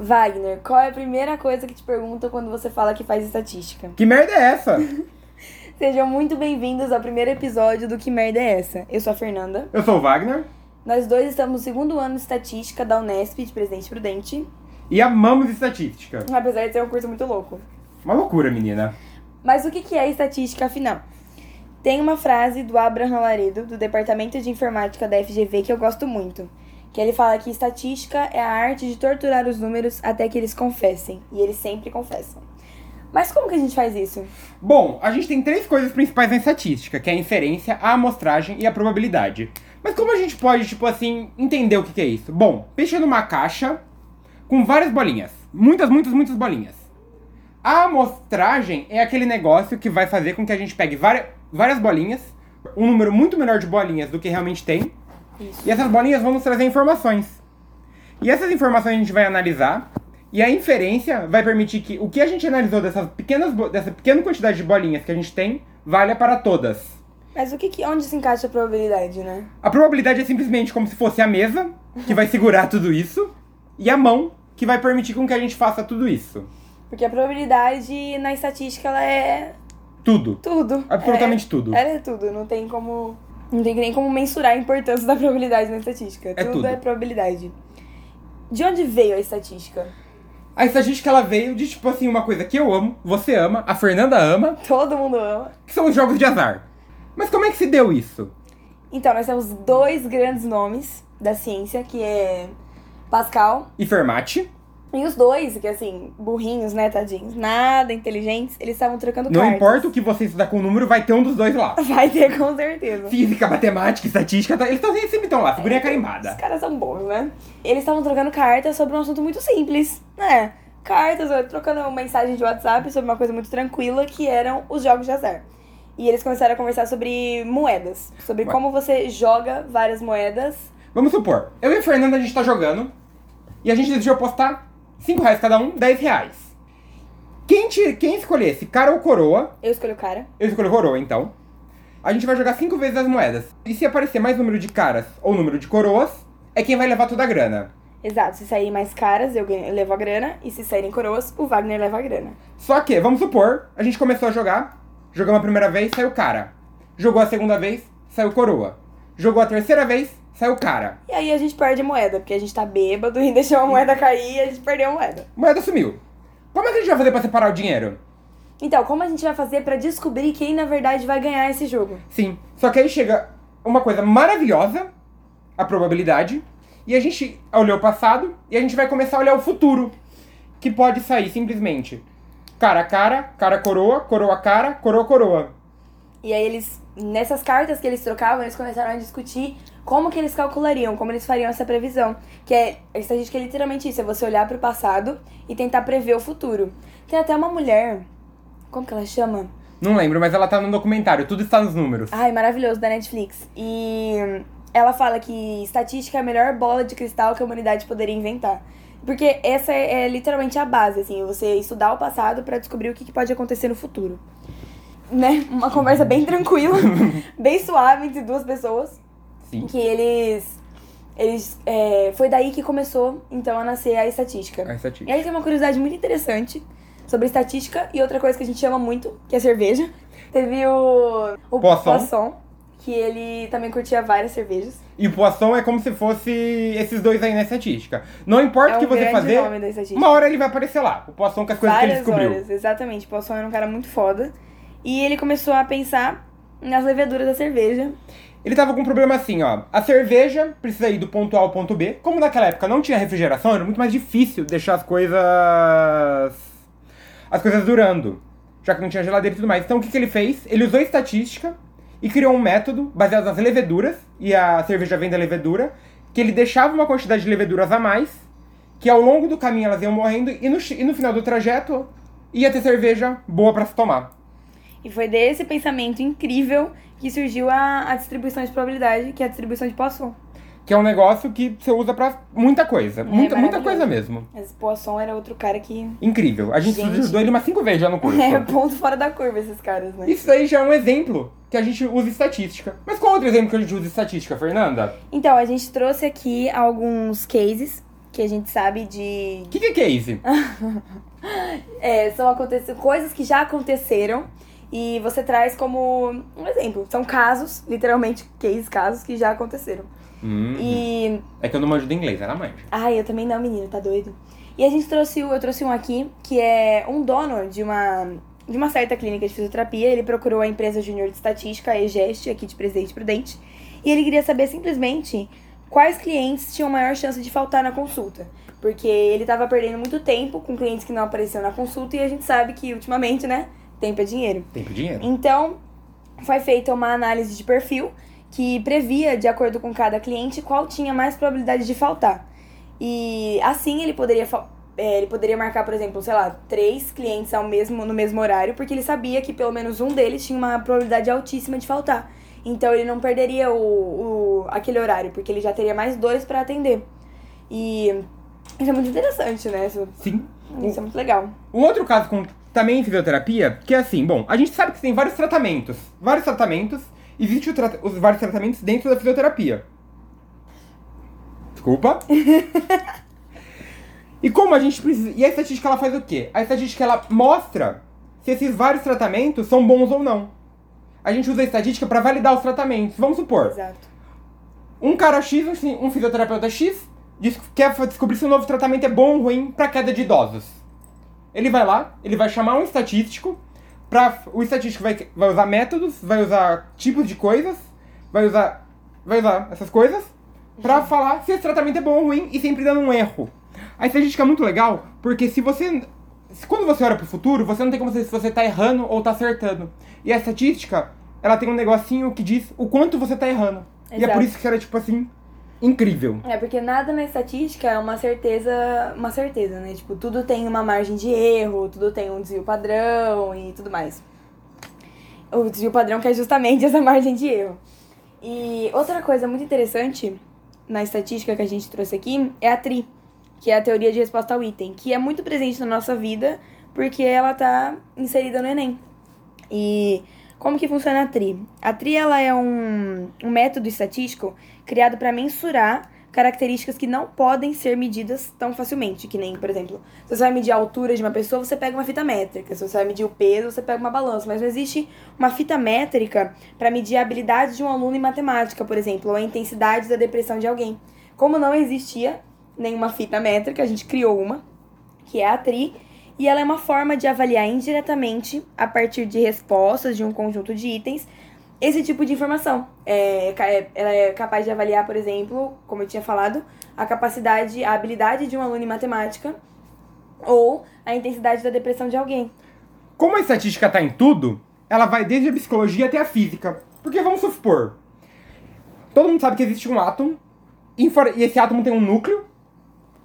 Wagner, qual é a primeira coisa que te perguntam quando você fala que faz estatística? Que merda é essa? Sejam muito bem-vindos ao primeiro episódio do Que Merda é Essa? Eu sou a Fernanda. Eu sou o Wagner Nós dois estamos no segundo ano de estatística da Unesp de Presidente Prudente, e amamos estatística. apesar de ser um curso muito louco. Uma loucura, menina. Mas o que que é estatística afinal? Tem uma frase do Abraham Laredo, do Departamento de Informática da FGV, que eu gosto muito. Que ele fala que estatística é a arte de torturar os números até que eles confessem. E eles sempre confessam. Mas como que a gente faz isso? Bom, a gente tem três coisas principais na estatística, que é a inferência, a amostragem e a probabilidade. Mas como a gente pode, tipo assim, entender o que, que é isso? Bom, pense numa caixa com várias bolinhas. Muitas, muitas, muitas bolinhas. A amostragem é aquele negócio que vai fazer com que a gente pegue várias, várias bolinhas, um número muito menor de bolinhas do que realmente tem, Isso. e essas bolinhas vão nos trazer informações. E essas informações a gente vai analisar, e a inferência vai permitir que o que a gente analisou dessas pequenas, dessa pequena quantidade de bolinhas que a gente tem, valha para todas. Mas o que que, onde se encaixa a probabilidade, né? A probabilidade é simplesmente como se fosse a mesa, que vai segurar tudo isso, e a mão, que vai permitir com que a gente faça tudo isso. Porque a probabilidade na estatística, ela é Tudo. tudo. Absolutamente É- tudo. Ela é tudo, não tem como... Não tem nem como mensurar a importância da probabilidade na estatística. É tudo. é probabilidade. De onde veio a estatística? A estatística ela veio de tipo assim uma coisa que eu amo, você ama, a Fernanda ama, Todo mundo ama. que são os jogos de azar. Mas como é que se deu isso? Então, nós temos dois grandes nomes da ciência, que é Pascal E Fermat, e os dois, que assim, burrinhos, né, tadinhos, nada inteligentes, eles estavam trocando não cartas. importa o que você estudar com o número, vai ter um dos dois lá. Vai ter, com certeza. Física, matemática, estatística, tá- eles tão, sempre estão lá, figurinha Os carimbada. caras são bons, né? Eles estavam trocando cartas sobre um assunto muito simples, né? Cartas, trocando mensagem de WhatsApp sobre uma coisa muito tranquila, que eram os jogos de azar. E eles começaram a conversar sobre moedas, sobre Ué. como você joga várias moedas. Vamos supor, eu e a Fernanda a gente tá jogando e a gente decidiu apostar 5 reais cada um, 10 reais. Quem, te, quem escolhesse cara ou coroa, Eu escolhi o cara. eu escolho coroa então, a gente vai jogar 5 vezes as moedas. E se aparecer mais número de caras ou número de coroas, é quem vai levar toda a grana. Exato, se saírem mais caras, eu, ganho- eu levo a grana. E se saírem coroas, o Wagner leva a grana. Só que, vamos supor, a gente começou a jogar, jogamos a primeira vez, saiu cara. Jogou a segunda vez, saiu coroa. Jogou a terceira vez, saiu cara. E aí a gente perde moeda, porque a gente tá bêbado e deixou a moeda cair e a gente perdeu a moeda. Moeda sumiu. Como é que a gente vai fazer pra separar o dinheiro? Então, como a gente vai fazer pra descobrir quem na verdade vai ganhar esse jogo? Sim. Só que aí chega uma coisa maravilhosa, a probabilidade, e a gente olhou o passado e a gente vai começar a olhar o futuro. Que pode sair simplesmente cara a cara, cara coroa, coroa cara, coroa coroa. E aí eles, nessas cartas que eles trocavam, eles começaram a discutir como que eles calculariam, como eles fariam essa previsão. Que é, a estatística é literalmente isso, é você olhar pro passado e tentar prever o futuro. Tem até uma mulher, como que ela chama? Não lembro, mas ela tá no documentário, tudo está nos números. Ai, maravilhoso, da Netflix. E ela fala que estatística é a melhor bola de cristal que a humanidade poderia inventar. Porque essa é, é literalmente a base, assim, você estudar o passado pra descobrir o que, que pode acontecer no futuro. Né? Uma conversa bem tranquila, bem suave entre duas pessoas. Sim. Que eles. Eles. é, foi daí que começou, então, a nascer a estatística. A estatística. E aí tem uma curiosidade muito interessante sobre estatística e outra coisa que a gente ama muito, que é cerveja. Teve o, o Poisson. Poisson, que ele também curtia várias cervejas. E o Poisson é como se fosse esses dois aí na estatística. Não importa é o que um você grande fazer, uma hora ele vai aparecer lá. O Poisson com as coisas que ele Várias descobriu. horas, exatamente. Poisson era um cara muito foda. E ele começou a pensar nas leveduras da cerveja. Ele tava com um problema assim, ó. A cerveja precisa ir do ponto A ao ponto B. Como naquela época não tinha refrigeração, era muito mais difícil deixar as coisas. as coisas durando. Já que não tinha geladeira e tudo mais. Então o que, que ele fez? Ele usou estatística e criou um método baseado nas leveduras, e a cerveja vem da levedura, que ele deixava uma quantidade de leveduras a mais, que ao longo do caminho elas iam morrendo, e no, e no final do trajeto ia ter cerveja boa pra se tomar. E foi desse pensamento incrível que surgiu a, a distribuição de probabilidade, que é a distribuição de Poisson. Que é um negócio que você usa pra muita coisa. muita, muita maravilhoso. coisa mesmo. Mas Poisson era outro cara que. Incrível. A gente, Gente. estudou ele umas cinco vezes já no curso. É ponto fora da curva esses caras, né? Isso aí já é um exemplo que a gente usa estatística. Mas qual outro exemplo que a gente usa estatística, Fernanda? Então, a gente trouxe aqui alguns cases que a gente sabe de. O que, que é case? É, são acontece... coisas que já aconteceram e você traz como um exemplo. São casos, literalmente, cases, casos que já aconteceram. Hum, E. É que eu não manjo do inglês, ela manja. Ai, eu também não, menino, tá doido. E a gente trouxe, eu trouxe um aqui, que é um dono de uma, de uma certa clínica de fisioterapia. Ele procurou a empresa Júnior de Estatística, a EGEST, aqui de Presidente Prudente. E ele queria saber simplesmente quais clientes tinham maior chance de faltar na consulta. Porque ele tava perdendo muito tempo com clientes que não apareciam na consulta e a gente sabe que ultimamente, né, tempo é dinheiro. Tempo e dinheiro. Então, foi feita uma análise de perfil que previa, de acordo com cada cliente, qual tinha mais probabilidade de faltar. E assim ele poderia, é, ele poderia marcar, por exemplo, sei lá, três clientes ao mesmo, no mesmo horário, porque ele sabia que pelo menos um deles tinha uma probabilidade altíssima de faltar. Então ele não perderia o, o aquele horário, porque ele já teria mais dois para atender. E isso é muito interessante, né? Isso, Sim. isso é muito legal. Um outro caso também em fisioterapia, que é assim, bom, a gente sabe que tem vários tratamentos. Vários tratamentos. Existem os vários tratamentos dentro da fisioterapia. Desculpa. e como a gente precisa. E a estatística ela faz o quê? A estatística ela mostra se esses vários tratamentos são bons ou não. A gente usa a estatística para validar os tratamentos. Vamos supor, Exato. um cara X, um um fisioterapeuta X, quer descobrir se o novo tratamento é bom ou ruim para queda de idosos. Ele vai lá, ele vai chamar um estatístico, pra, o estatístico vai, vai usar métodos, vai usar tipos de coisas, vai usar, vai usar essas coisas pra falar se esse tratamento é bom ou ruim e sempre dando um erro. A estatística é muito legal porque se você. se- Quando você olha pro futuro, você não tem como saber se você tá errando ou tá acertando. E a estatística, ela tem um negocinho que diz o quanto você tá errando. E é Exato. por isso que era, tipo assim, incrível. É, porque nada na estatística é uma certeza, uma certeza, né? Tipo, tudo tem uma margem de erro, tudo tem um desvio padrão e tudo mais. O desvio padrão que é justamente essa margem de erro. E outra coisa muito interessante na estatística que a gente trouxe aqui é a TRI, que é a teoria de resposta ao item, que é muito presente na nossa vida porque ela tá inserida no Enem. E como que funciona a TRI? A TRI ela é um, um método estatístico criado para mensurar características que não podem ser medidas tão facilmente, que nem, por exemplo, se você vai medir a altura de uma pessoa, você pega uma fita métrica, se você vai medir o peso, você pega uma balança, mas não existe uma fita métrica para medir a habilidade de um aluno em matemática, por exemplo, ou a intensidade da depressão de alguém. Como não existia nenhuma fita métrica, a gente criou uma, que é a TRI, e ela é uma forma de avaliar indiretamente, a partir de respostas de um conjunto de itens, esse tipo de informação. É, é- ela é capaz de avaliar, por exemplo, como eu tinha falado, a capacidade, a habilidade de um aluno em matemática ou a intensidade da depressão de alguém. Como a estatística tá em tudo, ela vai desde a psicologia até a física. Porque vamos supor, todo mundo sabe que existe um átomo, e esse átomo tem um núcleo,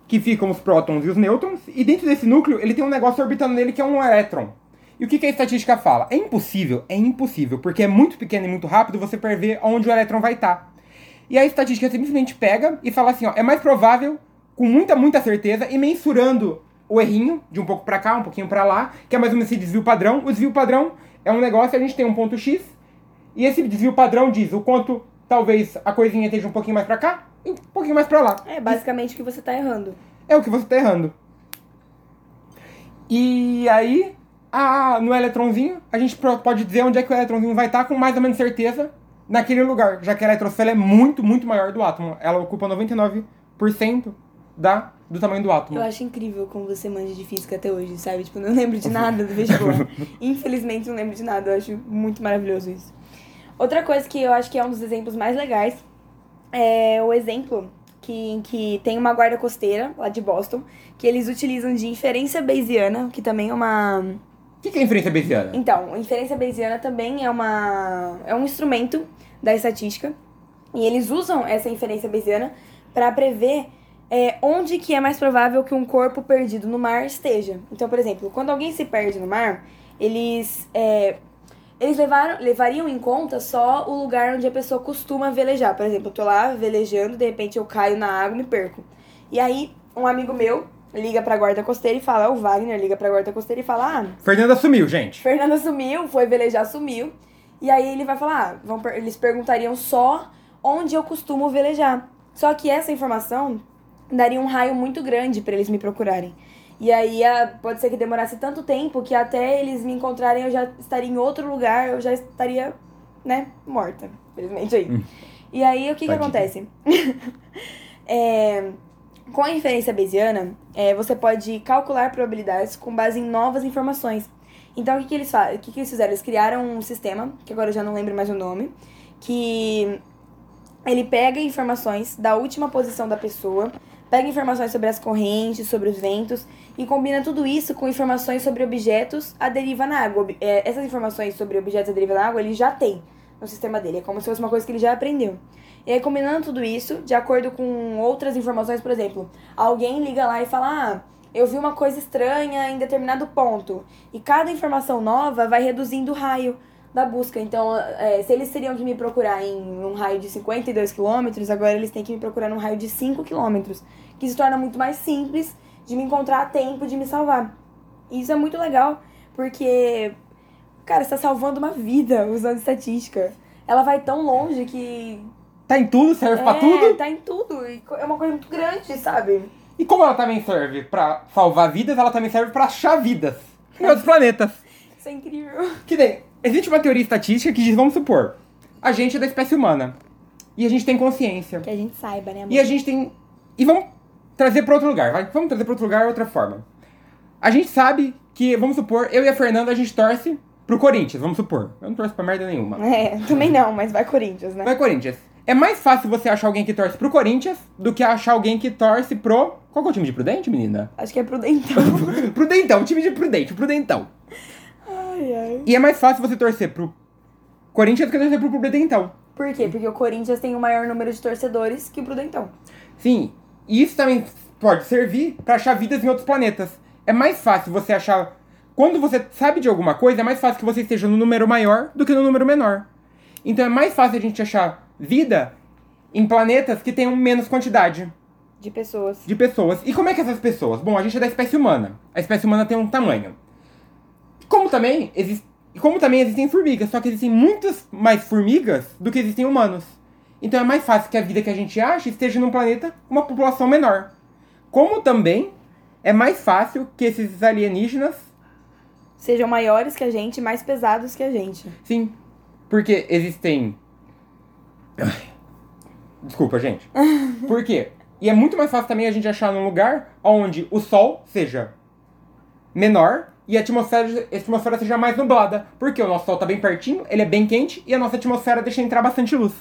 que ficam os prótons e os nêutrons, e dentro desse núcleo ele tem um negócio orbitando nele que é um elétron. E o que, que a estatística fala? É impossível, é impossível, porque é muito pequeno e muito rápido você prever onde o elétron vai estar. E a estatística simplesmente pega e fala assim, ó, é mais provável, com muita, muita certeza, e mensurando o errinho, de um pouco pra cá, um pouquinho pra lá, que é mais ou menos esse desvio padrão. O desvio padrão é um negócio, a gente tem um ponto X, e esse desvio padrão diz o quanto talvez a coisinha esteja um pouquinho mais pra cá e um pouquinho mais pra lá. É basicamente o que você tá errando. É o que você tá errando. E aí, a, no eletronzinho, a gente pode dizer onde é que o eletronzinho vai estar com mais ou menos certeza naquele lugar, já que a eletrosfera é muito, muito maior do átomo. Ela ocupa 99% da, do tamanho do átomo. Eu acho incrível como você manja de física até hoje, sabe? Tipo, não lembro de nada do vestibular. Infelizmente, não lembro de nada. Eu acho muito maravilhoso isso. Outra coisa que eu acho que é um dos exemplos mais legais é o exemplo que, em que tem uma guarda costeira, lá de Boston, que eles utilizam de inferência bayesiana, que também é uma... O que, que é inferência bayesiana? Então, inferência bayesiana também é, uma, é um instrumento da estatística. E eles usam essa inferência bayesiana para prever é, onde que é mais provável que um corpo perdido no mar esteja. Então, por exemplo, quando alguém se perde no mar, eles, é, eles levaram, levariam em conta só o lugar onde a pessoa costuma velejar. Por exemplo, eu tô lá velejando, de repente eu caio na água e me perco. E aí, um amigo meu liga pra guarda costeira e fala, o Wagner liga pra guarda costeira e fala, ah, Fernanda sumiu, gente. Fernanda sumiu, foi velejar, sumiu. E aí ele vai falar, ah, per- eles perguntariam só onde eu costumo velejar. Só que essa informação daria um raio muito grande pra eles me procurarem. E aí pode ser que demorasse tanto tempo que até eles me encontrarem eu já estaria em outro lugar, eu já estaria, né, morta. Infelizmente aí. E aí o que, que acontece? É, com a inferência bayesiana, é, você pode calcular probabilidades com base em novas informações. Então, o que, que eles? O que, que eles fizeram? Eles criaram um sistema, que agora eu já não lembro mais o nome, que ele pega informações da última posição da pessoa, pega informações sobre as correntes, sobre os ventos, e combina tudo isso com informações sobre objetos à deriva na água. É, essas informações sobre objetos à deriva na água, ele já tem no sistema dele. É como se fosse uma coisa que ele já aprendeu. E aí, combinando tudo isso, de acordo com outras informações, por exemplo, alguém liga lá e fala: Ah, eu vi uma coisa estranha em determinado ponto. E cada informação nova vai reduzindo o raio da busca. Então, é, se eles teriam que me procurar em um raio de 52 quilômetros, agora eles têm que me procurar num raio de 5 quilômetros. Que se torna muito mais simples de me encontrar a tempo de me salvar. E isso é muito legal, porque, cara, você tá salvando uma vida usando estatística. Ela vai tão longe que Tá em tudo, serve pra é, tudo. tá em tudo. E é uma coisa muito grande, sabe? E como ela também serve pra salvar vidas, ela também serve pra achar vidas em outros planetas. Isso é incrível. Que nem, existe uma teoria estatística que diz, vamos supor, a gente é da espécie humana. E a gente tem consciência. Que a gente saiba, né, amor? E a gente tem. E vamos trazer pra outro lugar, vai? Vamos trazer pra outro lugar outra forma. A gente sabe que, vamos supor, eu e a Fernanda a gente torce pro Corinthians, vamos supor. Eu não torço pra merda nenhuma. É, também não, mas vai Corinthians, né? Vai Corinthians. É mais fácil você achar alguém que torce pro Corinthians do que achar alguém que torce pro. Qual que é o time de Prudente, menina? Acho que é prudentão. Prudentão, time de Prudente, Prudentão. Ai, ai. E é mais fácil você torcer pro Corinthians do que torcer pro Prudentão. Por quê? Porque o Corinthians tem o maior número de torcedores que o Prudentão. Sim, e isso também pode servir pra achar vidas em outros planetas. É mais fácil você achar. Quando você sabe de alguma coisa, é mais fácil que você esteja no número maior do que no número menor. Então é mais fácil a gente achar vida em planetas que tenham menos quantidade De pessoas. de pessoas. E como é que essas pessoas? Bom, a gente é da espécie humana. A espécie humana tem um tamanho. Como também existe. Como também existem formigas, só que existem muitas mais formigas do que existem humanos. Então é mais fácil que a vida que a gente acha esteja num planeta com uma população menor. Como também é mais fácil que esses alienígenas. Sejam maiores que a gente, mais pesados que a gente. Sim. Porque existem. Desculpa, gente. Por quê? E é muito mais fácil também a gente achar num lugar onde o Sol seja menor e a atmosfera, a atmosfera seja mais nublada. Porque o nosso Sol tá bem pertinho, ele é bem quente e a nossa atmosfera deixa entrar bastante luz.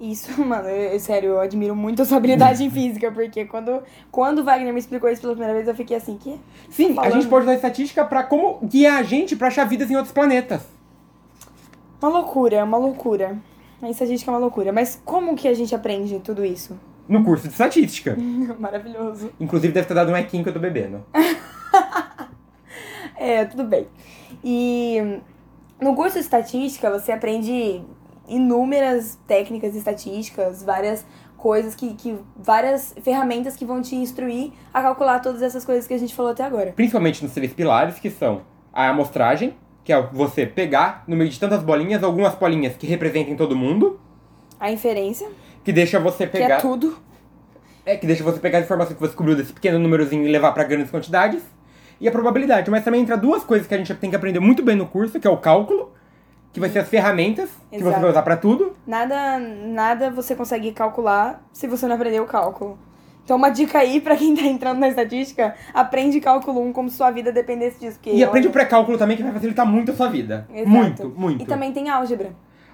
Isso, mano, eu, eu- sério, eu admiro muito a sua habilidade em física, porque quando, quando o Wagner me explicou isso pela primeira vez, eu fiquei assim, que? Sim, a gente pode usar estatística pra como guiar a gente pra achar vidas em outros planetas. Uma loucura, uma loucura. A estatística é uma loucura. Mas como que a gente aprende tudo isso? No curso de estatística. Maravilhoso. Inclusive deve ter dado um equinho que eu tô bebendo. É, tudo bem. E no curso de estatística você aprende inúmeras técnicas estatísticas, várias coisas que, que. várias ferramentas que vão te instruir a calcular todas essas coisas que a gente falou até agora. Principalmente nos três pilares, que são a amostragem, que é você pegar, no meio de tantas bolinhas, algumas bolinhas que representem todo mundo, A inferência, que deixa você que pegar. é tudo. É, que deixa você pegar as informações que você descobriu desse pequeno númerozinho e levar pra grandes quantidades. E a probabilidade. Mas também entra duas coisas que a gente tem que aprender muito bem no curso, que é o cálculo, que vai ser as ferramentas que você Exato. vai usar pra tudo. Nada, nada você consegue calcular se você não aprender o cálculo. Então, uma dica aí pra quem tá entrando na estatística, aprende cálculo 1 como se sua vida dependesse disso. Porque, E aprende o olha, pré-cálculo também, que vai facilitar muito a sua vida. Exato. Muito, muito. E também tem álgebra.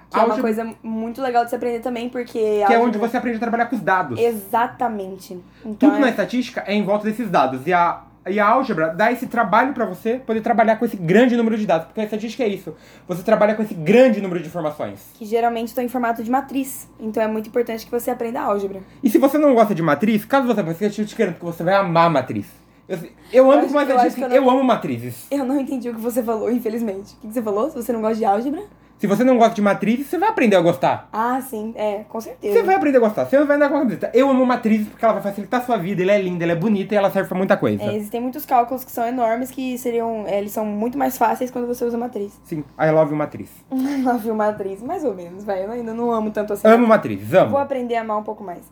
Que é Álgebra- uma coisa muito legal de se aprender também, porque. Que é álgebra- onde você aprende a trabalhar com os dados. Exatamente. Então, Tudo na é... estatística é em volta desses dados. E a, e a álgebra dá esse trabalho pra você poder trabalhar com esse grande número de dados. Porque a estatística é isso. Você trabalha com esse grande número de informações. que geralmente estão em formato de matriz. Então é muito importante que você aprenda álgebra. E se você não gosta de matriz, caso você faça estatística, porque você vai amar matriz. Eu, eu amo com eu estatística, que eu eu, não- amo matrizes. Eu não entendi o que você falou, infelizmente. O que que você falou? Se você não gosta de álgebra? Se você não gosta de matrizes, você vai aprender a gostar. Ah, sim. É, com certeza. Você vai aprender a gostar. Você vai andar com a cabeça. Eu amo matrizes porque ela vai facilitar a sua vida, ela é linda, ela é bonita e ela serve pra muita coisa. É, existem muitos cálculos que são enormes que seriam. é, eles são muito mais fáceis quando você usa matriz. Sim, I love matriz. Ela viu matriz, mais ou menos, vai. Eu ainda não amo tanto assim. Amo matrizes, amo. Vou aprender a amar um pouco mais.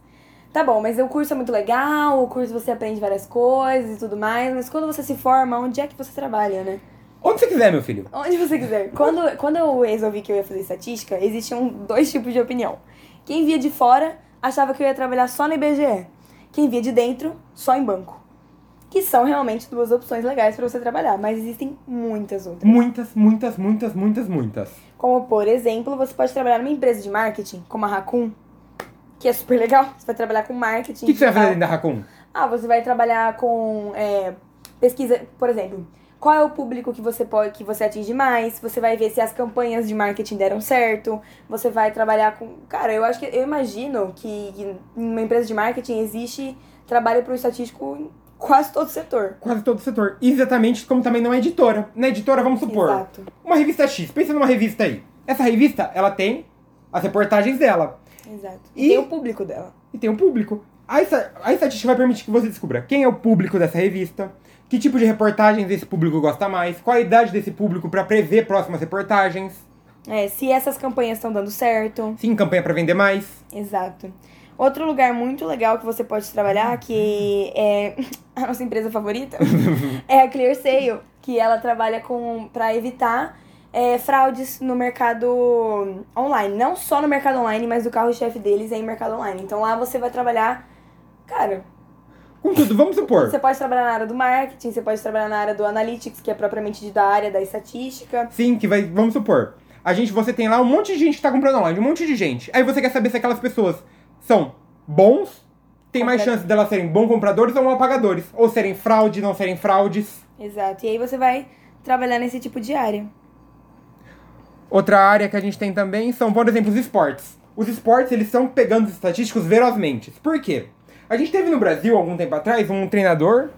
Tá bom, mas o curso é muito legal, o curso você aprende várias coisas e tudo mais, mas quando você se forma, onde é que você trabalha, né? Onde você quiser, meu filho. Onde você quiser. Quando, quando eu resolvi que eu ia fazer estatística, existiam dois tipos de opinião. Quem via de fora achava que eu ia trabalhar só no IBGE. Quem via de dentro, só em banco. Que são realmente duas opções legais para você trabalhar, mas existem muitas outras. Muitas, muitas, muitas, muitas, muitas. Como, por exemplo, você pode trabalhar numa empresa de marketing, como a Raccoon, que é super legal. Você vai trabalhar com marketing. O que, que você vai fazer dentro da Raccoon? Ah, você vai trabalhar com é, pesquisa, por exemplo, qual é o público que você pode, que você atinge mais? Você vai ver se as campanhas de marketing deram certo. Você vai trabalhar com, cara, eu acho que eu imagino que, que em uma empresa de marketing existe trabalho para o estatístico em quase todo setor. Quase todo o setor. Exatamente como também não é editora. Na editora, vamos supor, Exato. uma revista X. Pensa numa revista aí. Essa revista, ela tem as reportagens dela. Exato. E- E tem o público dela. e tem o público. A, a estatística vai permitir que você descubra quem é o público dessa revista, que tipo de reportagens esse público gosta mais, qual a idade desse público para prever próximas reportagens, É, se essas campanhas estão dando certo. sim, campanha para vender mais. Exato. Outro lugar muito legal que você pode trabalhar, que é a nossa empresa favorita, é a ClearSale, que ela trabalha com para evitar é, fraudes no mercado online. Não só no mercado online, mas o carro-chefe deles é em mercado online. Então lá você vai trabalhar, cara, Contudo, vamos supor, você pode trabalhar na área do marketing, você pode trabalhar na área do analytics, que é propriamente da área da estatística. sim, que vai, vamos supor, a gente, você tem lá um monte de gente que tá comprando online, um monte de gente. Aí você quer saber se aquelas pessoas são bons, tem mais chance delas serem bons compradores ou mal pagadores, ou serem fraude, não serem fraudes. Exato. E aí você vai trabalhar nesse tipo de área. Outra área que a gente tem também são, por exemplo, os esportes. Os esportes, eles estão pegando os estatísticos ferozmente. Por quê? A gente teve no Brasil, algum tempo atrás, um treinador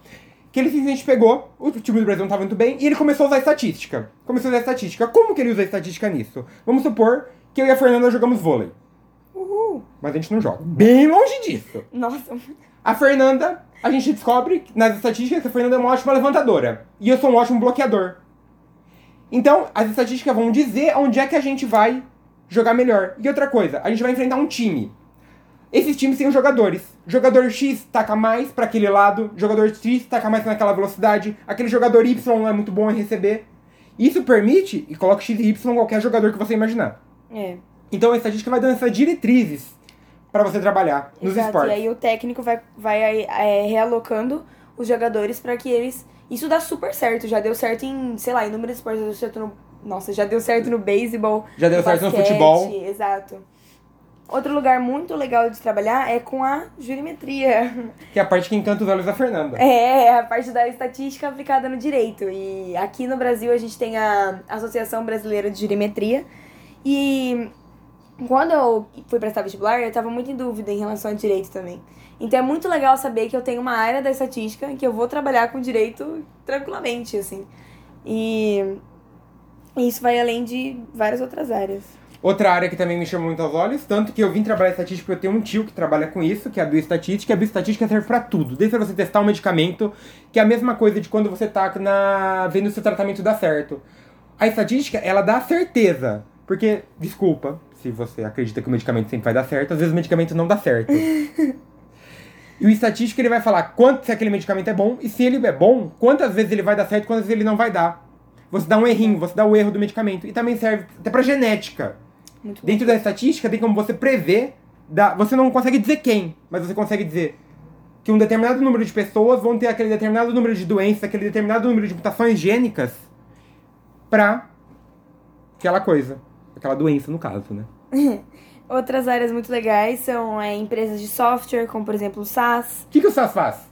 que ele simplesmente pegou, o time do Brasil não estava muito bem, e ele começou a usar estatística. Começou a usar estatística. Como que ele usa estatística nisso? Vamos supor que eu e a Fernanda jogamos vôlei. Uhul. Mas a gente não joga. Bem longe disso. Nossa. A Fernanda, a gente descobre nas estatísticas que a Fernanda é uma ótima levantadora. E eu sou um ótimo bloqueador. Então, as estatísticas vão dizer onde é que a gente vai jogar melhor. E outra coisa, a gente vai enfrentar um time. Esses times têm os jogadores. Jogador X taca mais pra aquele lado, jogador X taca mais naquela velocidade, aquele jogador Y não é muito bom em receber. Isso permite, e coloca X e Y qualquer jogador que você imaginar. É. Então a estatística vai dando essas diretrizes pra você trabalhar nos Exato. esportes. E aí o técnico vai, vai é, realocando os jogadores pra que eles. Isso dá super certo. Já deu certo em, sei lá, em número de esportes. Já deu certo no. Nossa, já deu certo no beisebol. Já deu certo no basquete, futebol. Exato. Outro lugar muito legal de trabalhar é com a jurimetria. Que é a parte que encanta os olhos da Fernanda. É, a parte da estatística aplicada no direito. E aqui no Brasil a gente tem a Associação Brasileira de Jurimetria. E quando eu fui prestar vestibular, eu tava muito em dúvida em relação ao direito também. Então é muito legal saber que eu tenho uma área da estatística que eu vou trabalhar com direito tranquilamente, assim. E isso vai além de várias outras áreas. Outra área que também me chamou muito aos olhos, tanto que eu vim trabalhar estatística, eu tenho um tio que trabalha com isso, que é a bioestatística, e a bioestatística serve pra tudo, desde você testar um medicamento, que é a mesma coisa de quando você tá na vendo se o tratamento dá certo. A estatística, ela dá certeza, porque, desculpa, se você acredita que o medicamento sempre vai dar certo, às vezes o medicamento não dá certo. E o estatístico ele vai falar quanto se aquele medicamento é bom e se ele é bom, quantas vezes ele vai dar certo e quantas vezes ele não vai dar. Você dá um errinho, você dá o erro do medicamento. E também serve até pra genética. Muito bom. Dentro da estatística tem como você prever, da, você não consegue dizer quem, mas você consegue dizer que um determinado número de pessoas vão ter aquele determinado número de doenças, aquele determinado número de mutações gênicas pra aquela coisa. Aquela doença, no caso, né? Outras áreas muito legais são é, empresas de software, como por exemplo o SaaS. O que, que o SAS faz?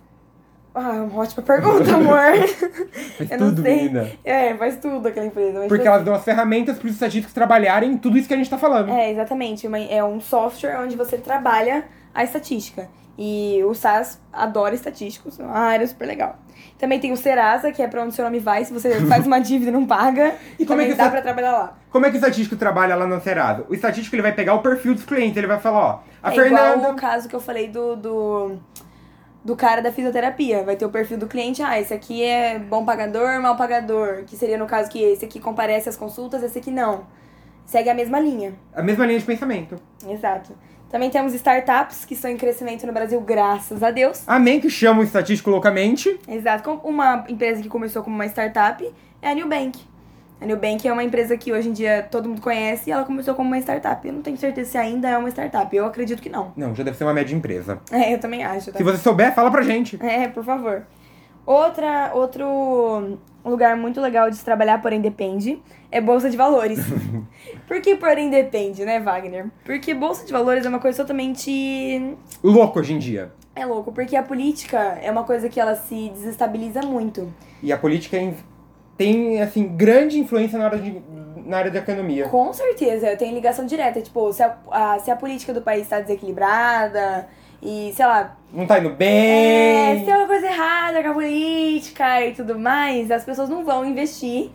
Ah, uma ótima pergunta, amor. Faz Eu tudo, sei. menina. É, faz tudo aquela empresa. Porque elas dão as ferramentas para os estatísticos trabalharem em tudo isso que a gente tá falando. É, exatamente. É um software onde você trabalha a estatística. E o SAS adora estatísticos, é uma área super legal. Também tem o Serasa, que é pra onde seu nome vai, se você faz uma dívida e não paga. E como é que dá pra trabalhar lá. Como é que o estatístico trabalha lá no Serasa? O estatístico ele vai pegar o perfil dos clientes, ele vai falar, ó, a é Fernanda. igual o caso que eu falei do, do, do cara da fisioterapia. Vai ter o perfil do cliente, ah, esse aqui é bom pagador, mal pagador. Que seria no caso que esse aqui comparece às consultas, esse aqui não. Segue a mesma linha. A mesma linha de pensamento. Exato. Também temos startups que estão em crescimento no Brasil, graças a Deus. Amém, que chamam estatístico loucamente. Exato. Uma empresa que começou como uma startup é a Nubank. A Nubank é uma empresa que hoje em dia todo mundo conhece e ela começou como uma startup. Eu não tenho certeza se ainda é uma startup. Eu acredito que não. Não, já deve ser uma média empresa. É, eu também acho. Tá? Se você souber, fala pra gente. É, por favor. Outra, outro lugar muito legal de se trabalhar, porém depende, é Bolsa de Valores. Por que porém depende, né, Wagner? Porque Bolsa de Valores é uma coisa totalmente Louco hoje em dia. É louco, porque a política é uma coisa que ela se desestabiliza muito. E a política in- tem, assim, grande influência na, hora de, na área da economia. Com certeza, tem ligação direta. Tipo, se a, a- se a política do país está desequilibrada e, sei lá, Não tá indo é, bem. se tem alguma coisa errada com a política e tudo mais, as pessoas não vão investir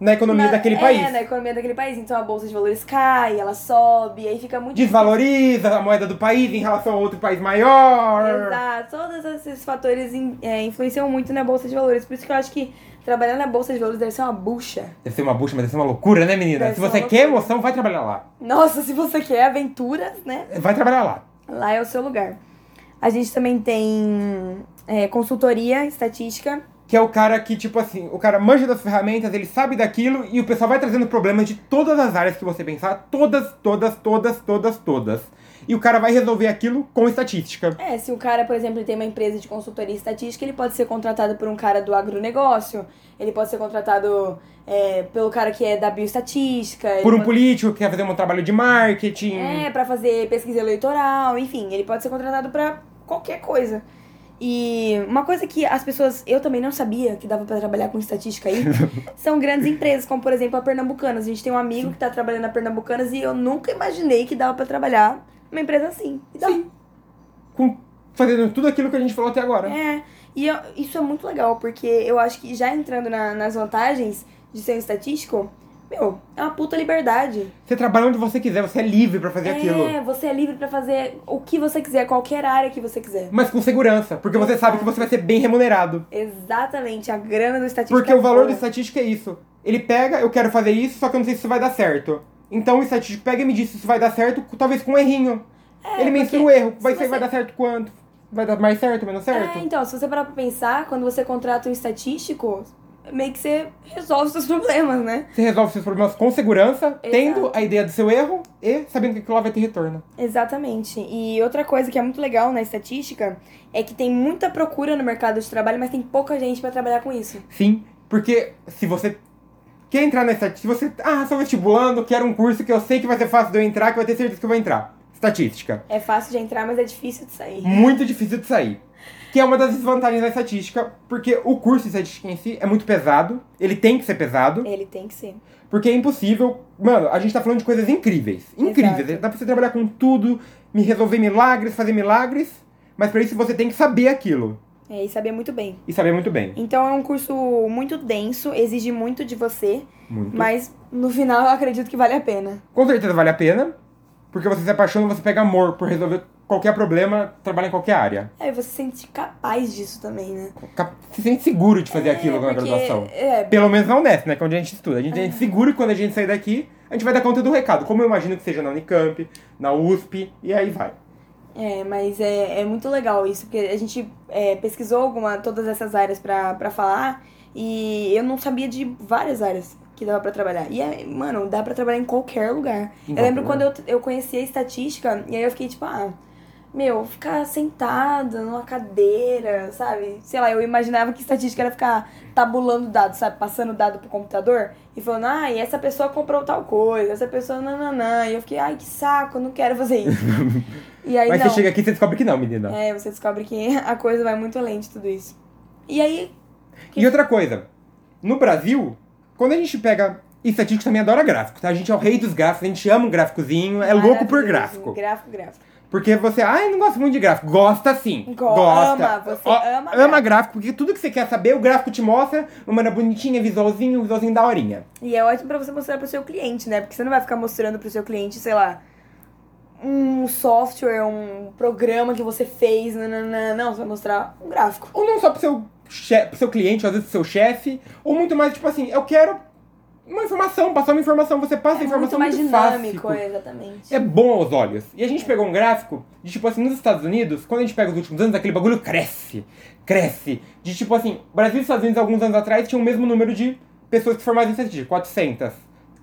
Na economia na- daquele é, país. na economia daquele país. Então a bolsa de valores cai, ela sobe, aí fica muito Desvaloriza a moeda do país em relação a outro país maior. Exato, todos esses fatores é, influenciam muito na bolsa de valores. Por isso que eu acho que trabalhar na bolsa de valores deve ser uma bucha. Deve ser uma bucha, mas deve ser uma loucura, né, menina? Deve Se você quer emoção, vai trabalhar lá. Nossa, se você quer aventuras, né? Vai trabalhar lá. Lá é o seu lugar. A gente também tem é, consultoria, estatística. Que é o cara que, tipo assim, o cara manja das ferramentas, ele sabe daquilo e o pessoal vai trazendo problemas de todas as áreas que você pensar, todas, todas, todas, todas, todas. E o cara vai resolver aquilo com estatística. É, se o cara, por exemplo, tem uma empresa de consultoria estatística, ele pode ser contratado por um cara do agronegócio, ele pode ser contratado é, pelo cara que é da bioestatística. Por um pode- político que quer fazer um trabalho de marketing. É, pra fazer pesquisa eleitoral, enfim, ele pode ser contratado pra qualquer coisa. E uma coisa que as pessoas, eu também não sabia que dava pra trabalhar com estatística aí, são grandes empresas, como por exemplo a Pernambucanas. A gente tem um amigo que tá trabalhando na Pernambucanas e eu nunca imaginei que dava pra trabalhar numa empresa assim. E dá. Sim. Com, fazendo tudo aquilo que a gente falou até agora. É, e eu- isso é muito legal, porque eu acho que já entrando na- nas vantagens de ser um estatístico, meu, é uma puta liberdade. Você trabalha onde você quiser, você é livre pra fazer aquilo. É, você é livre pra fazer o que você quiser, qualquer área que você quiser. Mas com segurança, porque você sabe que você vai ser bem remunerado. Exatamente, a grana do estatístico. Porque é o valor do boa. estatístico é isso. Ele pega, eu quero fazer isso, só que eu não sei se isso vai dar certo. Então o estatístico pega e me diz se isso vai dar certo, talvez com um errinho. É, Ele mensura o erro. Vai se ser, você- vai dar certo quanto? Vai dar mais certo, menos certo? É, então, se você parar pra pensar, quando você contrata um estatístico, meio que você resolve seus problemas, né? Você resolve seus problemas com segurança, Exato. tendo a ideia do seu erro e sabendo que aquilo lá vai ter retorno. Exatamente. E outra coisa que é muito legal na estatística é que tem muita procura no mercado de trabalho, mas tem pouca gente pra trabalhar com isso. Sim, porque se você quer entrar na estatística, você, ah, sou vestibulando, quero um curso que eu sei que vai ser fácil de eu entrar, que vai ter certeza que eu vou entrar. Estatística. É fácil de entrar, mas é difícil de sair. Muito difícil de sair. Que é uma das desvantagens da estatística, porque o curso de estatística em si é muito pesado, ele tem que ser pesado, Ele tem que ser. porque é impossível. Mano, a gente tá falando de coisas incríveis. Incríveis. Exato. Dá pra você trabalhar com tudo, me resolver milagres, fazer milagres, mas pra isso você tem que saber aquilo. É, e saber muito bem. E saber muito bem. Então é um curso muito denso, exige muito de você, Muito. mas no final eu acredito que vale a pena. Com certeza vale a pena, porque você se apaixona, você pega amor por resolver qualquer problema, trabalha em qualquer área. É, e você se sente capaz disso também, né? Se sente seguro de fazer É, aquilo na porque- graduação. É, Pelo menos na Unesp, né? Que é onde a gente estuda. A gente se sente seguro e quando a gente sair daqui, a gente vai dar conta do recado. Como eu imagino que seja na Unicamp, na USP, e aí vai. É, mas é, é muito legal isso, porque a gente é, pesquisou alguma, todas essas áreas pra, pra falar e eu não sabia de várias áreas que dava pra trabalhar. E, é, mano, dá pra trabalhar em qualquer lugar. Em eu lembro qualquer quando eu, eu conheci a estatística e aí eu fiquei tipo, ah, meu, ficar sentada numa cadeira, sabe? Sei lá, eu imaginava que estatística era ficar tabulando dados, sabe? Passando dado pro computador e falando, ah, e essa pessoa comprou tal coisa, essa pessoa nananã. E eu fiquei, ai, que saco, eu não quero fazer isso. e aí, Mas não. você chega aqui e você descobre que não, menina. É, você descobre que a coisa vai muito além de tudo isso. E aí. E outra coisa, no Brasil, quando a gente pega. Estatística também adora gráfico, tá? A gente é o rei dos gráficos, a gente ama um gráficozinho, é louco por gráfico. Gráfico, gráfico. Porque você, ai, não gosto muito de gráfico. Gosta sim. Go- gosta. ama, você Ó, ama Ama gráfico, porque tudo que você quer saber, o gráfico te mostra, uma maneira bonitinha, visualzinho, um visualzinho da horinha. E é ótimo pra você mostrar pro seu cliente, né? Porque você não vai ficar mostrando pro seu cliente, sei lá, um software, um programa que você fez, nananã. não, você vai mostrar um gráfico. Ou não só pro seu, che- pro seu cliente, ou às vezes pro seu chefe, ou muito mais, tipo assim, eu quero uma informação, passar uma informação, você passa a É informação muito mais muito dinâmico, fácil. é, exatamente. É bom aos olhos. E a gente pegou um gráfico de tipo assim, nos Estados Unidos, quando a gente pega os últimos anos, aquele bagulho cresce, cresce. De tipo assim, Brasil e Estados Unidos, alguns anos atrás, tinham o mesmo número de pessoas que formavam em estatística, 400,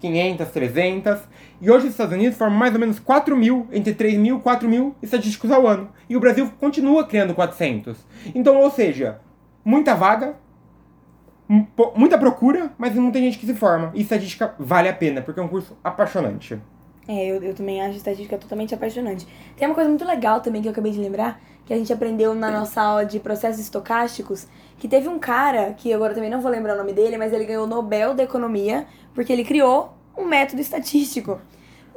500, 300. E hoje os Estados Unidos formam mais ou menos 4 mil, entre 3 mil e 4 mil estatísticos ao ano. E o Brasil continua criando 400. Então, ou seja, muita vaga, muita procura, mas não tem gente que se forma. E estatística vale a pena, porque é um curso apaixonante. É, eu, eu também acho estatística totalmente apaixonante. Tem uma coisa muito legal também que eu acabei de lembrar, que a gente aprendeu na nossa aula de processos estocásticos, que teve um cara, que agora também não vou lembrar o nome dele, mas ele ganhou o Nobel da Economia, porque ele criou um método estatístico.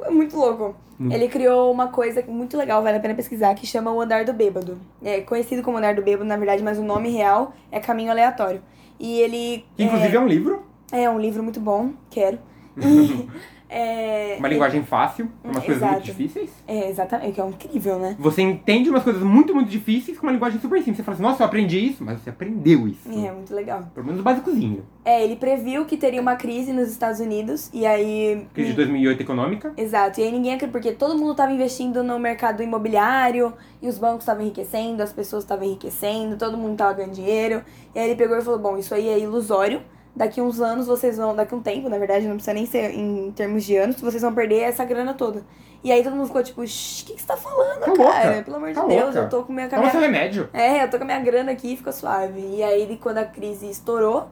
É muito louco. Ele criou uma coisa muito legal, vale a pena pesquisar, que chama o andar do bêbado. É conhecido como andar do bêbado, na verdade, mas o nome real é caminho aleatório. E ele. Inclusive é um livro, é, um livro muito bom, quero. É, uma linguagem fácil, umas coisas muito difíceis. É, exatamente, que é incrível, né? Você entende umas coisas muito, muito difíceis com uma linguagem super simples. Você fala assim, nossa, eu aprendi isso, mas você aprendeu isso. É, muito legal. Pelo menos o básicozinho. É, ele previu que teria uma crise nos Estados Unidos, e aí. Crise de 2008 econômica. Exato, e aí ninguém acredita, porque todo mundo estava investindo no mercado imobiliário, e os bancos estavam enriquecendo, as pessoas estavam enriquecendo, todo mundo estava ganhando dinheiro. E aí ele pegou e falou: Bom, isso aí é ilusório. Daqui uns anos vocês vão. Daqui um tempo, na verdade, não precisa nem ser em termos de anos, vocês vão perder essa grana toda. E aí todo mundo ficou tipo, "Shh, o que, que você tá falando, Tá cara? louca, Pelo amor de tá Deus, louca. eu tô com minha, com a Toma minha seu remédio. É, eu tô com a minha grana aqui e fica suave. E aí, ele, quando a crise estourou,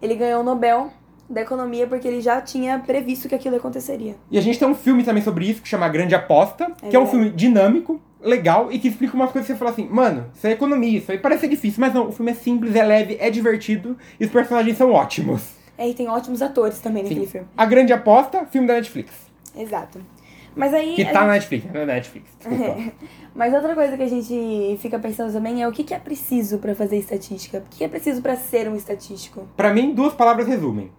ele ganhou o Nobel da Economia porque ele já tinha previsto que aquilo aconteceria. E a gente tem um filme também sobre isso, que chama Grande Aposta, que é um verdade. filme dinâmico, legal, e que explica umas coisas que você fala assim, mano, isso é economia, isso aí parece ser difícil, mas não, o filme é simples, é leve, é divertido, e os personagens são ótimos. É, e tem ótimos atores também naquele Sim. filme. A Grande Aposta, filme da Netflix. Exato. Mas aí. Que tá na gente- Netflix, não é Netflix. Mas outra coisa que a gente fica pensando também é o que, que é preciso pra fazer estatística? O que que é preciso pra ser um estatístico? Pra mim, duas palavras resumem.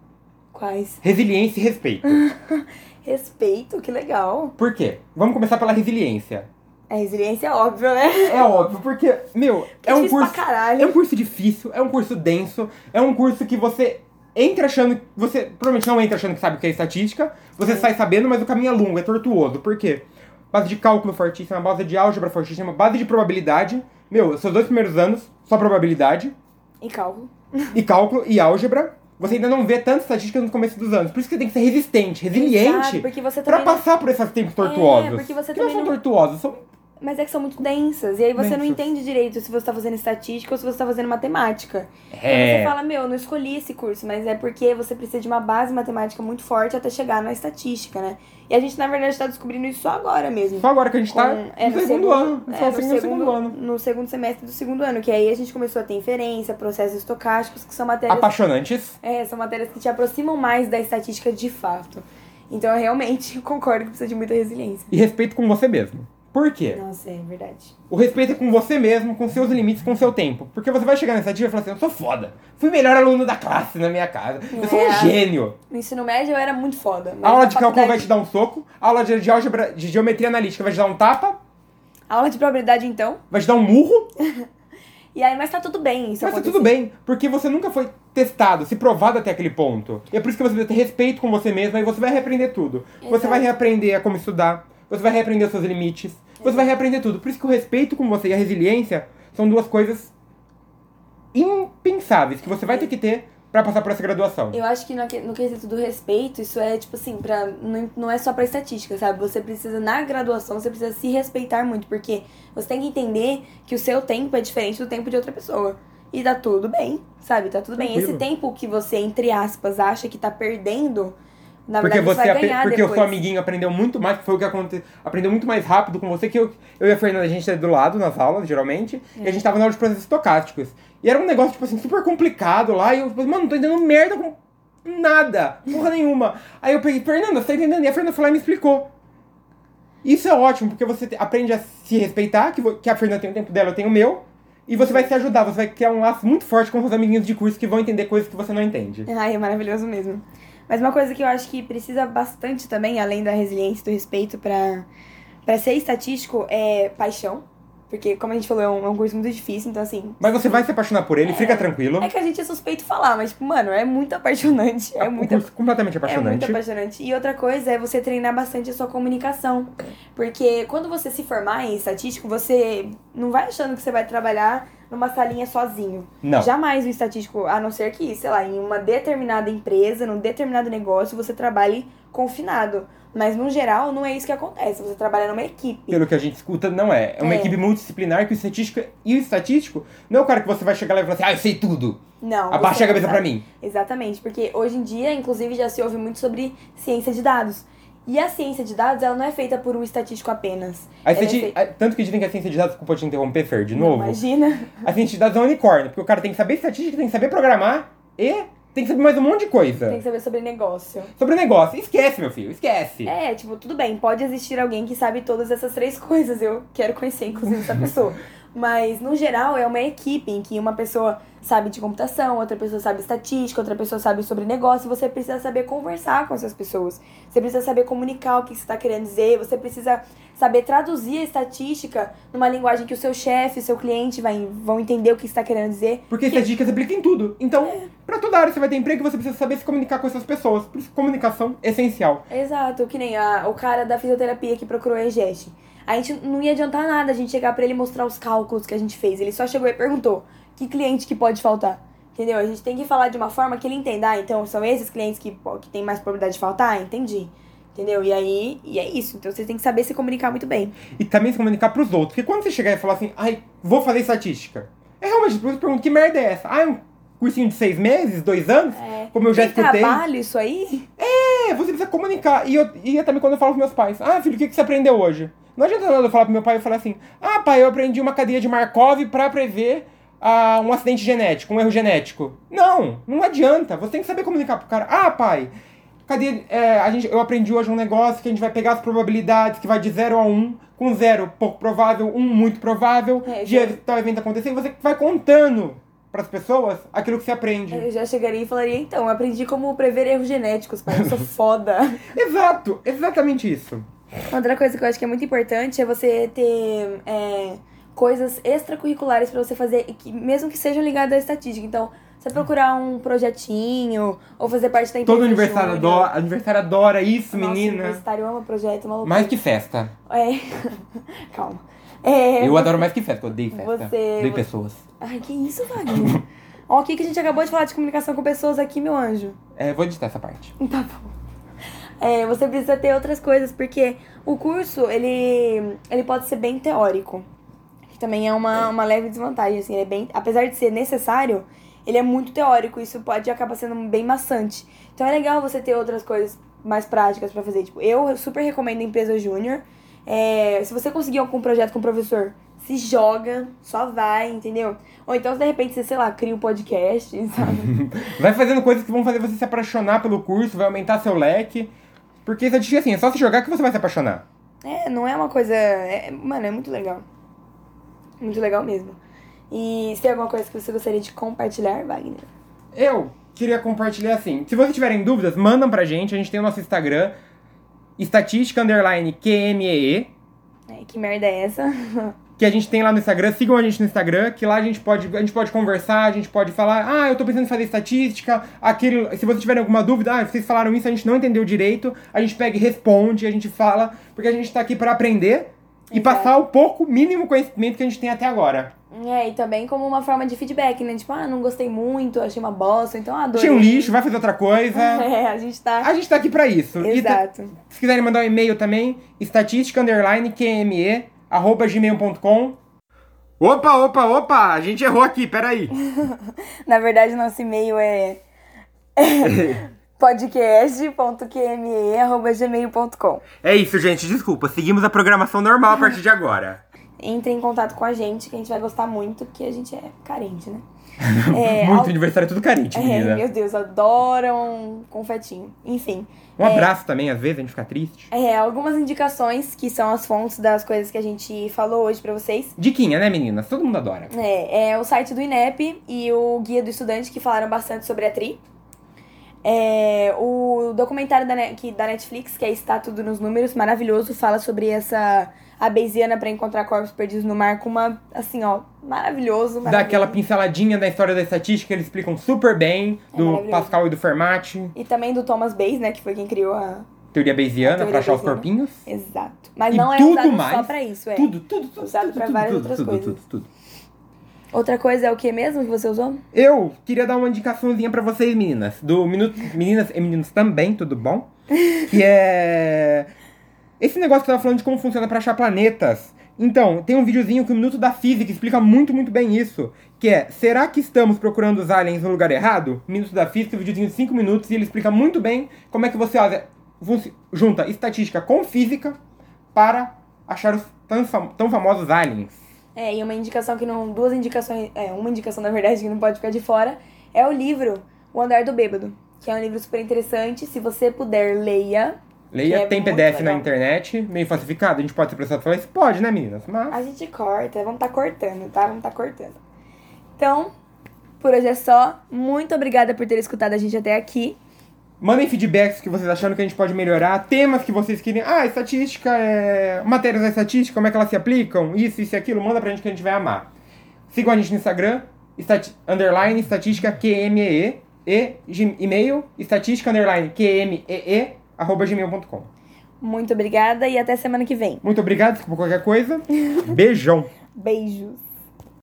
Quais? Resiliência e respeito. Respeito, que legal. Por quê? Vamos começar pela resiliência. A resiliência é óbvio, né? É óbvio, porque, meu, Que é um curso. É um curso difícil, é um curso denso, é um curso que você entra achando. Você provavelmente não entra achando que sabe o que é estatística, você sai sabendo, mas o caminho é longo, é tortuoso. Por quê? Base de cálculo fortíssima, base de álgebra fortíssima, base de probabilidade. Meu, seus dois primeiros anos, só probabilidade, E cálculo. e cálculo e álgebra. Você ainda não vê tanta estatística no começo dos anos. Por isso que você tem que ser resistente, resiliente. Exato, porque você Pra também passar por esses tempos tortuosos. É, porque você que não são não- tortuosos, são Mas é que são muito densas. E aí você não entende direito se você tá fazendo estatística ou se você tá fazendo matemática. Aí É. você fala, meu, eu não escolhi esse curso, mas é porque você precisa de uma base matemática muito forte até chegar na estatística, né? E a gente, na verdade, tá descobrindo isso só agora mesmo. Só agora que a gente tá Com- é, no, segundo, ano. é, Só no, assim no segundo, segundo ano. no segundo semestre do segundo ano, que aí a gente começou a ter inferência, processos estocásticos, que são matérias, Apaixonantes. é, são matérias que te aproximam mais da estatística de fato. Então eu realmente concordo que precisa de muita resiliência. E respeito com você mesmo. Por quê? Nossa, é verdade. O respeito é com você mesmo, com seus limites, com seu tempo. Porque você vai chegar nessa dia e falar assim, eu sou foda. Fui o melhor aluno da classe na minha casa. Eu sou um É. gênio. No ensino médio eu era muito foda. A aula de cálculo vai te dar um soco. A aula de, álgebra, de geometria analítica vai te dar um tapa. Aula de probabilidade, então. Vai te dar um murro. E aí, mas tá tudo bem isso mas tá tudo bem. Porque você nunca foi testado, se provado até aquele ponto. E é por isso que você deve ter respeito com você mesmo. Aí você vai reaprender tudo. Você Exato. vai reaprender a como estudar. Você vai reaprender os seus limites. Você vai reaprender tudo. Por isso que o respeito com você e a resiliência são duas coisas impensáveis que você vai ter que ter pra passar por essa graduação. Eu acho que no, no quesito do respeito, isso é tipo assim, pra, não, não é só pra estatística, sabe? Você precisa, na graduação, você precisa se respeitar muito, porque você tem que entender que o seu tempo é diferente do tempo de outra pessoa. E tá tudo bem, sabe? Tá tudo bem. Tranquilo. Esse tempo que você, entre aspas, acha que tá perdendo, na Porque verdade, você você porque depois. o seu amiguinho aprendeu muito mais, foi o que aconteceu, aprendeu muito mais rápido com você que eu, eu e a Fernanda, a gente é do lado nas aulas, geralmente, e a gente tava na aula de processos estocásticos. E era um negócio, tipo assim, super complicado lá, e eu, tipo, mano, não tô entendendo merda com nada, porra nenhuma. Aí eu peguei, Fernanda, você tá entendendo? E a Fernanda foi lá e me explicou. Isso é ótimo, porque você aprende a se respeitar, que, que a Fernanda tem o tempo dela, eu tenho o meu, e você vai se ajudar, você vai criar um laço muito forte com os amiguinhos de curso que vão entender coisas que você não entende. Ai, é maravilhoso mesmo. Mas uma coisa que eu acho que precisa bastante também, além da resiliência e do respeito pra ser estatístico, é paixão. Porque, como a gente falou, é um, é um curso muito difícil, então assim. Mas você vai se apaixonar por ele, fica tranquilo. É que a gente é suspeito falar, mas, tipo, mano, é muito apaixonante. É um muito curso completamente É muito apaixonante. apaixonante. E outra coisa é você treinar bastante a sua comunicação. Porque quando você se formar em estatístico, você não vai achando que você vai trabalhar numa salinha sozinho. Não. Jamais o estatístico, a não ser que, sei lá, em uma determinada empresa, num determinado negócio, você trabalhe confinado. Mas no geral, não é isso que acontece. Você trabalha numa equipe. Pelo que a gente escuta, não é. É uma É. equipe multidisciplinar que o estatística e o estatístico não é o cara que você vai chegar lá e falar assim, ah, eu sei tudo. Não. Abaixa a não cabeça pra mim. Exatamente, porque hoje em dia, inclusive, já se ouve muito sobre ciência de dados. E a ciência de dados, ela não é feita por um estatístico apenas. É feita- a- Tanto que dizem que a ciência de dados, desculpa te interromper, Fer, de Não, novo. Imagina. A ciência de dados é um unicórnio, porque o cara tem que saber estatística, tem que saber programar e tem que saber mais um monte de coisa. Tem que saber sobre negócio. Sobre negócio. Esquece, meu filho, esquece. É, tipo, tudo bem, pode existir alguém que sabe todas essas três coisas. Eu quero conhecer, inclusive, essa pessoa. Mas, no geral, é uma equipe em que uma pessoa sabe de computação, outra pessoa sabe estatística, outra pessoa sabe sobre negócio. Você precisa saber conversar com essas pessoas. Você precisa saber comunicar o que você está querendo dizer. Você precisa saber traduzir a estatística numa linguagem que o seu chefe, o seu cliente vai, vão entender o que você está querendo dizer. Porque estatística se aplica em tudo. Então, pra toda área você vai ter emprego, você precisa saber se comunicar com essas pessoas. Por isso, comunicação é essencial. Exato, que nem a, o cara da fisioterapia que procurou a EGEST. A gente não ia adiantar nada a gente chegar pra ele e mostrar os cálculos que a gente fez. Ele só chegou e perguntou: que cliente que pode faltar? Entendeu? A gente tem que falar de uma forma que ele entenda. Ah, então são esses clientes que, que tem mais probabilidade de faltar? Entendi. Entendeu? E aí, e é isso. Então você tem que saber se comunicar muito bem. E também se comunicar pros outros. Porque quando você chegar e falar assim, ai, vou fazer estatística. É realmente, você pergunta, que merda é essa? Ah, é um cursinho de seis meses, dois anos? É. Como eu já escutei. trabalho isso aí? É, você precisa comunicar. E, eu, e também quando eu falo pros meus pais, ah, filho, o que, que você aprendeu hoje? Não adianta nada eu falar pro meu pai e falar assim, ah, pai, eu aprendi uma cadeia de Markov pra prever ah, um acidente genético, um erro genético. Não, não adianta. Você tem que saber comunicar pro cara. Ah, pai, cadê. é, a gente, eu aprendi hoje um negócio que a gente vai pegar as probabilidades que vai de 0 a 1, um, com 0 pouco provável, 1 um, muito provável, É, de já- tal evento acontecer, e você vai contando pras pessoas aquilo que você aprende. Eu já chegaria e falaria: então, aprendi como prever erros genéticos, pai. Eu sou foda. Exato, exatamente isso. Outra coisa que eu acho que é muito importante é você ter é, coisas extracurriculares pra você fazer, que, mesmo que sejam ligadas à estatística. Então, você procurar um projetinho, ou fazer parte da empresa. Todo aniversário júnior. adora, aniversário adora isso, Nossa, menina. universitário ama projeto, maluco. Mais que festa. É. Calma. É, Eu adoro mais que festa, eu odeio festa. Você- Odeio pessoas. Ai, que isso, Wagner? Ó, o que, que a gente acabou de falar de comunicação com pessoas aqui, meu anjo. É, vou editar essa parte. Tá bom. É, você precisa ter outras coisas, porque o curso, ele, ele pode ser bem teórico. Que também é uma, uma leve desvantagem, assim. É bem, apesar de ser necessário, ele é muito teórico. Isso pode acabar sendo bem maçante. Então é legal você ter outras coisas mais práticas pra fazer. Tipo, eu super recomendo a empresa júnior. É, se você conseguir algum projeto com o professor, se joga, só vai, entendeu? Ou então, de repente, você, sei lá, cria um podcast, sabe? Vai fazendo coisas que vão fazer você se apaixonar pelo curso, vai aumentar seu leque. Porque isso é assim, é só se jogar que você vai se apaixonar. É, não é uma coisa. é- mano, é muito legal. Muito legal mesmo. E se tem alguma coisa que você gostaria de compartilhar, Wagner? Eu queria compartilhar assim. Se vocês tiverem dúvidas, mandam pra gente. A gente tem o nosso Instagram, estatística underline QMEE. É, que merda é essa? que a gente tem lá no Instagram, sigam a gente no Instagram, que lá a gente pode, a gente pode conversar, a gente pode falar, ah, eu tô pensando em fazer estatística, aquilo, se vocês tiverem alguma dúvida, ah, vocês falaram isso, a gente não entendeu direito, a gente pega e responde, a gente fala, porque a gente tá aqui pra aprender e Exato. passar o pouco, mínimo conhecimento que a gente tem até agora. É, e também como uma forma de feedback, né? Tipo, ah, não gostei muito, achei uma bosta, então adorei. Tinha um lixo, vai fazer outra coisa. É, a gente tá. A gente tá aqui pra isso. E Exato. se quiserem mandar um e-mail também, estatística underline QME, arroba gmail.com. Opa, opa, opa! A gente errou aqui, peraí. Na verdade, nosso e-mail é podcast.qme.gmail.com. É isso, gente, desculpa. Seguimos a programação normal a partir de agora. Entre em contato com a gente, que a gente vai gostar muito, porque a gente é carente, né? É, Muito al- aniversário, é tudo carente, É, menina. meu Deus, adoram confetinho. Enfim. Um abraço também, às vezes a gente fica triste. É, algumas indicações que são as fontes das coisas que a gente falou hoje pra vocês. Diquinha, né, meninas? Todo mundo adora. É, é o site do INEP e o Guia do Estudante que falaram bastante sobre a TRI. É, o documentário da, que, da Netflix, que é Está Tudo nos Números, maravilhoso, fala sobre essa a Bayesiana pra encontrar corpos perdidos no mar com uma, assim, ó, maravilhoso. Dá aquela pinceladinha da história da estatística, eles explicam super bem, É do. Pascal e do Fermat, E também do Thomas Bayes, né, que foi quem criou a... teoria bayesiana A teoria pra achar os corpinhos. Exato. Mas E não é tudo usado mais, só pra isso, é. Tudo, tudo, tudo. Usado tudo, pra tudo, várias tudo, outras tudo, coisas. Tudo, tudo. Outra coisa é o que mesmo que você usou? Eu queria dar uma indicaçãozinha pra vocês, meninas. Do Minuto. Meninas e meninos também, tudo bom? Que é. Esse negócio que eu tava falando de como funciona pra achar planetas. Então, tem um videozinho que o Minuto da Física explica muito, muito bem isso. Que é, será que estamos procurando os aliens no lugar errado? Minuto da Física, um videozinho de 5 minutos, e ele explica muito bem como é que você junta estatística com física para achar os tão, tão famosos aliens. É, e uma indicação que não. Duas indicações. É, uma indicação, na verdade, que não pode ficar de fora é o livro O Andar do Bêbado. Que é um livro super interessante. Se você puder, leia. Leia, é tem PDF na legal. internet, meio falsificado, a gente pode ser processado por isso? Pode, né, meninas? Mas. A gente corta, vamos tá cortando, tá? Vamos tá cortando. Então, por hoje é só. Muito obrigada por ter escutado a gente até aqui. Mandem feedbacks que vocês acharam que a gente pode melhorar, temas que vocês querem. Ah, estatística, é... matérias da estatística, como é que elas se aplicam, isso, isso e aquilo, manda pra gente que a gente vai amar. Sigam a gente no Instagram, estati... underline estatística QMEE e e-mail estatística underline QMEE gmail.com. Muito obrigada e até semana que vem. Muito obrigado, desculpa qualquer coisa. Beijão. Beijos.